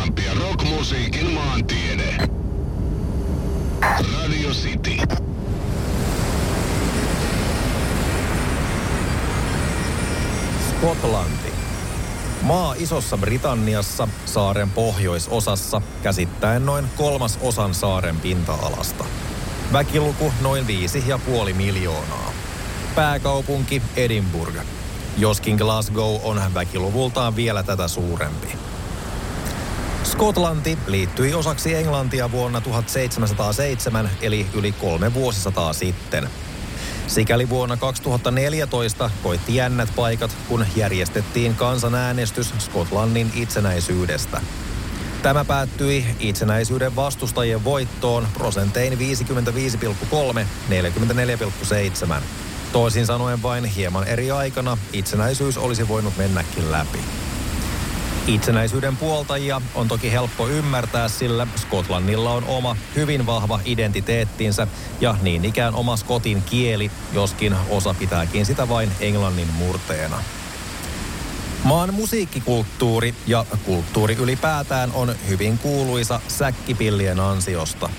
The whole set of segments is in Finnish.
Ja rockmusiikin maantiede. Radio City. Skotlanti. Maa Isossa Britanniassa, saaren pohjoisosassa, käsittäen noin kolmas osan saaren pinta-alasta. Väkiluku noin viisi ja puoli miljoonaa. Pääkaupunki Edinburgh. Joskin Glasgow on väkiluvultaan vielä tätä suurempi. Skotlanti liittyi osaksi Englantia vuonna 1707, eli yli kolme vuosisataa sitten. Sikäli vuonna 2014 koitti jännät paikat, kun järjestettiin kansanäänestys Skotlannin itsenäisyydestä. Tämä päättyi itsenäisyyden vastustajien voittoon prosentein 55,3 44,7. Toisin sanoen vain hieman eri aikana itsenäisyys olisi voinut mennäkin läpi. Itsenäisyyden puoltajia on toki helppo ymmärtää, sillä Skotlannilla on oma hyvin vahva identiteettinsä ja niin ikään oma skotin kieli, joskin osa pitääkin sitä vain englannin murteena. Maan musiikkikulttuuri ja kulttuuri ylipäätään on hyvin kuuluisa säkkipillien ansiosta.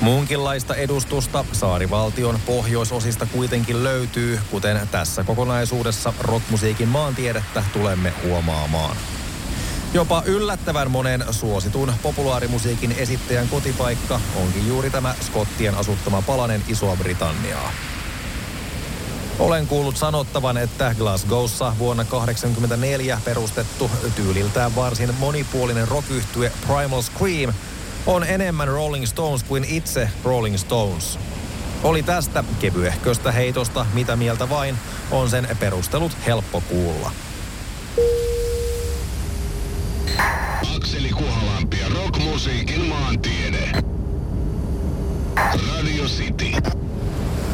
Muunkinlaista edustusta saarivaltion pohjoisosista kuitenkin löytyy, kuten tässä kokonaisuudessa rockmusiikin maantiedettä tulemme huomaamaan. Jopa yllättävän monen suositun populaarimusiikin esittäjän kotipaikka onkin juuri tämä skottien asuttama palanen Isoa Britanniaa. Olen kuullut sanottavan, että Glasgowssa vuonna 1984 perustettu tyyliltään varsin monipuolinen rock Primal Scream on enemmän Rolling Stones kuin itse Rolling Stones. Oli tästä kevyehköstä heitosta mitä mieltä vain, on sen perustelut helppo kuulla. Akseli Kuhalampi ja rockmusiikin maantiede. Radio City.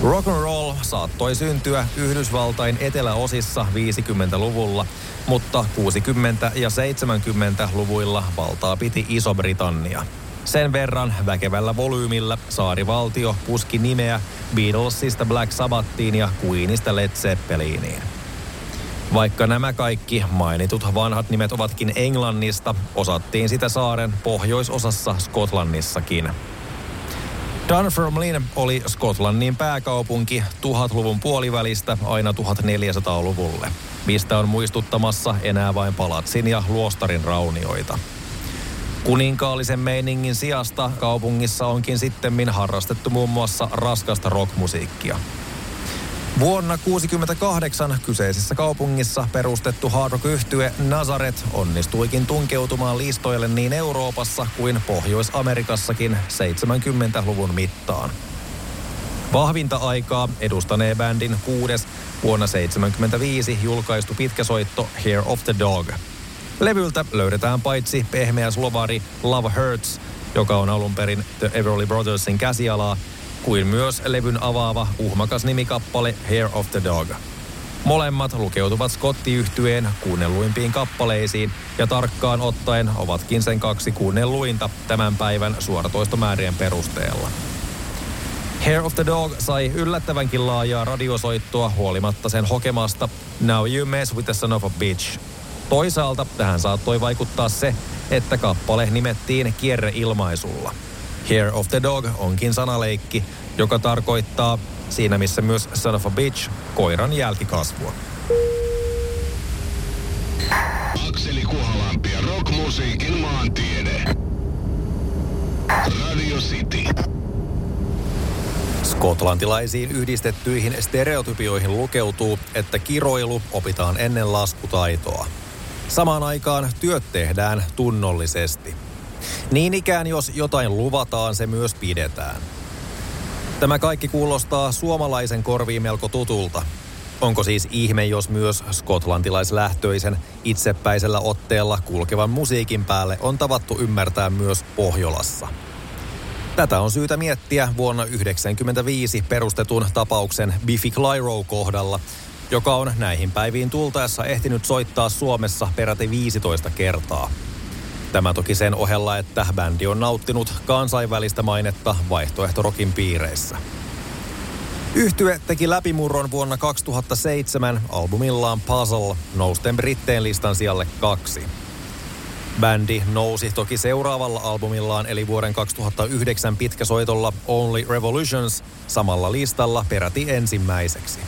Rock and roll saattoi syntyä Yhdysvaltain eteläosissa 50-luvulla, mutta 60- ja 70-luvuilla valtaa piti Iso-Britannia. Sen verran väkevällä volyymilla saarivaltio puski nimeä Beatlesista Black Sabbathiin ja Queenista Led Zeppeliniin. Vaikka nämä kaikki mainitut vanhat nimet ovatkin Englannista, osattiin sitä saaren pohjoisosassa Skotlannissakin. Dunfermline oli Skotlannin pääkaupunki 1000-luvun puolivälistä aina 1400-luvulle, mistä on muistuttamassa enää vain palatsin ja luostarin raunioita. Kuninkaallisen meiningin sijasta kaupungissa onkin sittemmin harrastettu muun muassa raskasta rockmusiikkia – Vuonna 1968 kyseisessä kaupungissa perustettu hard rock Nazaret onnistuikin tunkeutumaan listoille niin Euroopassa kuin Pohjois-Amerikassakin 70-luvun mittaan. Vahvinta aikaa edustanee bändin kuudes vuonna 1975 julkaistu pitkäsoitto Hair of the Dog. Levyltä löydetään paitsi pehmeä slovari Love Hurts, joka on alun perin The Everly Brothersin käsialaa, kuin myös levyn avaava uhmakas nimikappale Hair of the Dog. Molemmat lukeutuvat Scotti-yhtyeen kuunnelluimpiin kappaleisiin ja tarkkaan ottaen ovatkin sen kaksi kuunnelluinta tämän päivän suoratoistomäärien perusteella. Hair of the Dog sai yllättävänkin laajaa radiosoittoa huolimatta sen hokemasta Now You Mess with the Son of a Bitch. Toisaalta tähän saattoi vaikuttaa se, että kappale nimettiin kierreilmaisulla – Hair of the Dog onkin sanaleikki, joka tarkoittaa siinä missä myös son of a bitch, koiran jälkikasvua. Akseli Kuhalampi ja rockmusiikin maantiede. Radio City. Skotlantilaisiin yhdistettyihin stereotypioihin lukeutuu, että kiroilu opitaan ennen laskutaitoa. Samaan aikaan työt tehdään tunnollisesti – niin ikään, jos jotain luvataan, se myös pidetään. Tämä kaikki kuulostaa suomalaisen korviin melko tutulta. Onko siis ihme, jos myös skotlantilaislähtöisen itsepäisellä otteella kulkevan musiikin päälle on tavattu ymmärtää myös Pohjolassa? Tätä on syytä miettiä vuonna 1995 perustetun tapauksen Biffy Clyro kohdalla, joka on näihin päiviin tultaessa ehtinyt soittaa Suomessa peräti 15 kertaa – Tämä toki sen ohella, että bändi on nauttinut kansainvälistä mainetta vaihtoehtorokin piireissä. Yhtye teki läpimurron vuonna 2007 albumillaan Puzzle nousten Britteen listan sijalle kaksi. Bändi nousi toki seuraavalla albumillaan eli vuoden 2009 pitkäsoitolla Only Revolutions samalla listalla peräti ensimmäiseksi.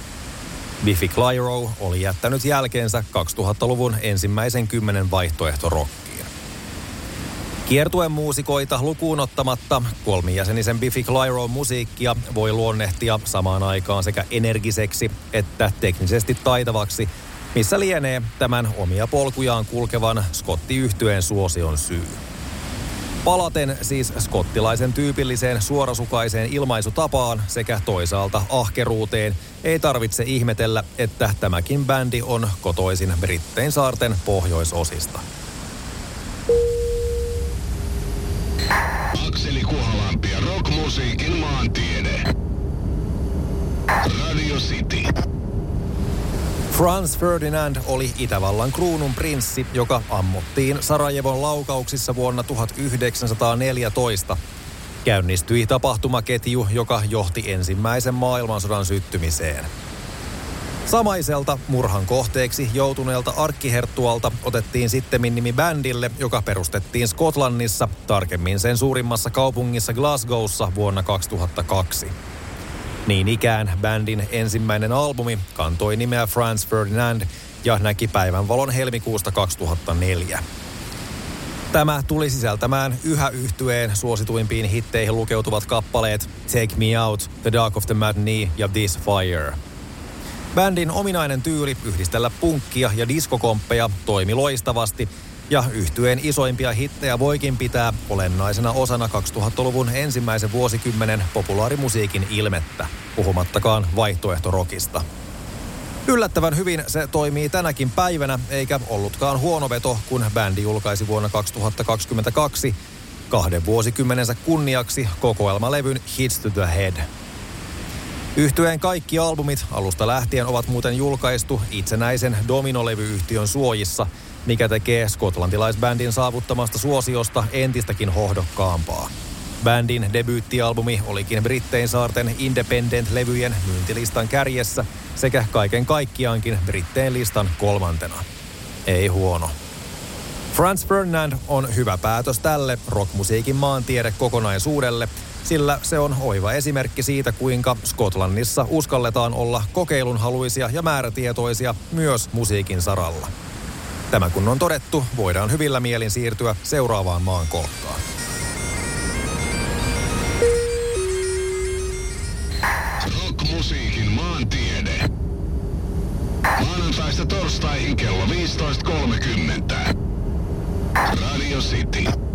Biffy Clyro oli jättänyt jälkeensä 2000-luvun ensimmäisen kymmenen vaihtoehto rockiin. Kiertuen muusikoita lukuun ottamatta kolmijäsenisen Biffy Clyro musiikkia voi luonnehtia samaan aikaan sekä energiseksi että teknisesti taitavaksi, missä lienee tämän omia polkujaan kulkevan Scotti-yhtyeen suosion syy. Palaten siis skottilaisen tyypilliseen suorasukaiseen ilmaisutapaan sekä toisaalta ahkeruuteen, ei tarvitse ihmetellä, että tämäkin bändi on kotoisin Brittein saarten pohjoisosista. Akseli Kuhalampi ja rockmusiikin maantiede. Radio City. Franz Ferdinand oli Itävallan kruunun prinssi, joka ammuttiin Sarajevon laukauksissa vuonna 1914. Käynnistyi tapahtumaketju, joka johti ensimmäisen maailmansodan syttymiseen. Samaiselta murhan kohteeksi joutuneelta arkkiherttualta otettiin sitten nimi bändille, joka perustettiin Skotlannissa, tarkemmin sen suurimmassa kaupungissa Glasgowssa vuonna 2002. Niin ikään bändin ensimmäinen albumi kantoi nimeä Franz Ferdinand ja näki päivänvalon helmikuusta 2004. Tämä tuli sisältämään yhä yhtyeen suosituimpiin hitteihin lukeutuvat kappaleet Take Me Out, The Dark of the Matinee ja This Fire. Bändin ominainen tyyli yhdistellä punkkia ja diskokomppeja toimi loistavasti ja yhtyeen isoimpia hittejä voikin pitää olennaisena osana 2000-luvun ensimmäisen vuosikymmenen populaarimusiikin ilmettä, puhumattakaan vaihtoehtorokista. Yllättävän hyvin se toimii tänäkin päivänä, eikä ollutkaan huono veto, kun bändi julkaisi vuonna 2022 kahden vuosikymmenensä kunniaksi kokoelmalevyn Hits to the Head. Yhtyeen kaikki albumit alusta lähtien ovat muuten julkaistu itsenäisen Domino-levyyhtiön suojissa, mikä tekee skotlantilaisbändin saavuttamasta suosiosta entistäkin hohdokkaampaa. Bändin debyyttialbumi olikin Brittein saarten Independent-levyjen myyntilistan kärjessä sekä kaiken kaikkiaankin Brittein listan kolmantena. Ei huono. Franz Ferdinand on hyvä päätös tälle rockmusiikin maantiede kokonaisuudelle, sillä se on oiva esimerkki siitä, kuinka Skotlannissa uskalletaan olla kokeilunhaluisia ja määrätietoisia myös musiikin saralla. Tämä kun on todettu, voidaan hyvillä mielin siirtyä seuraavaan maan kolkkaan. Rockmusiikin maantiede. Maanantaista torstaihin kello 15.30. Radio City.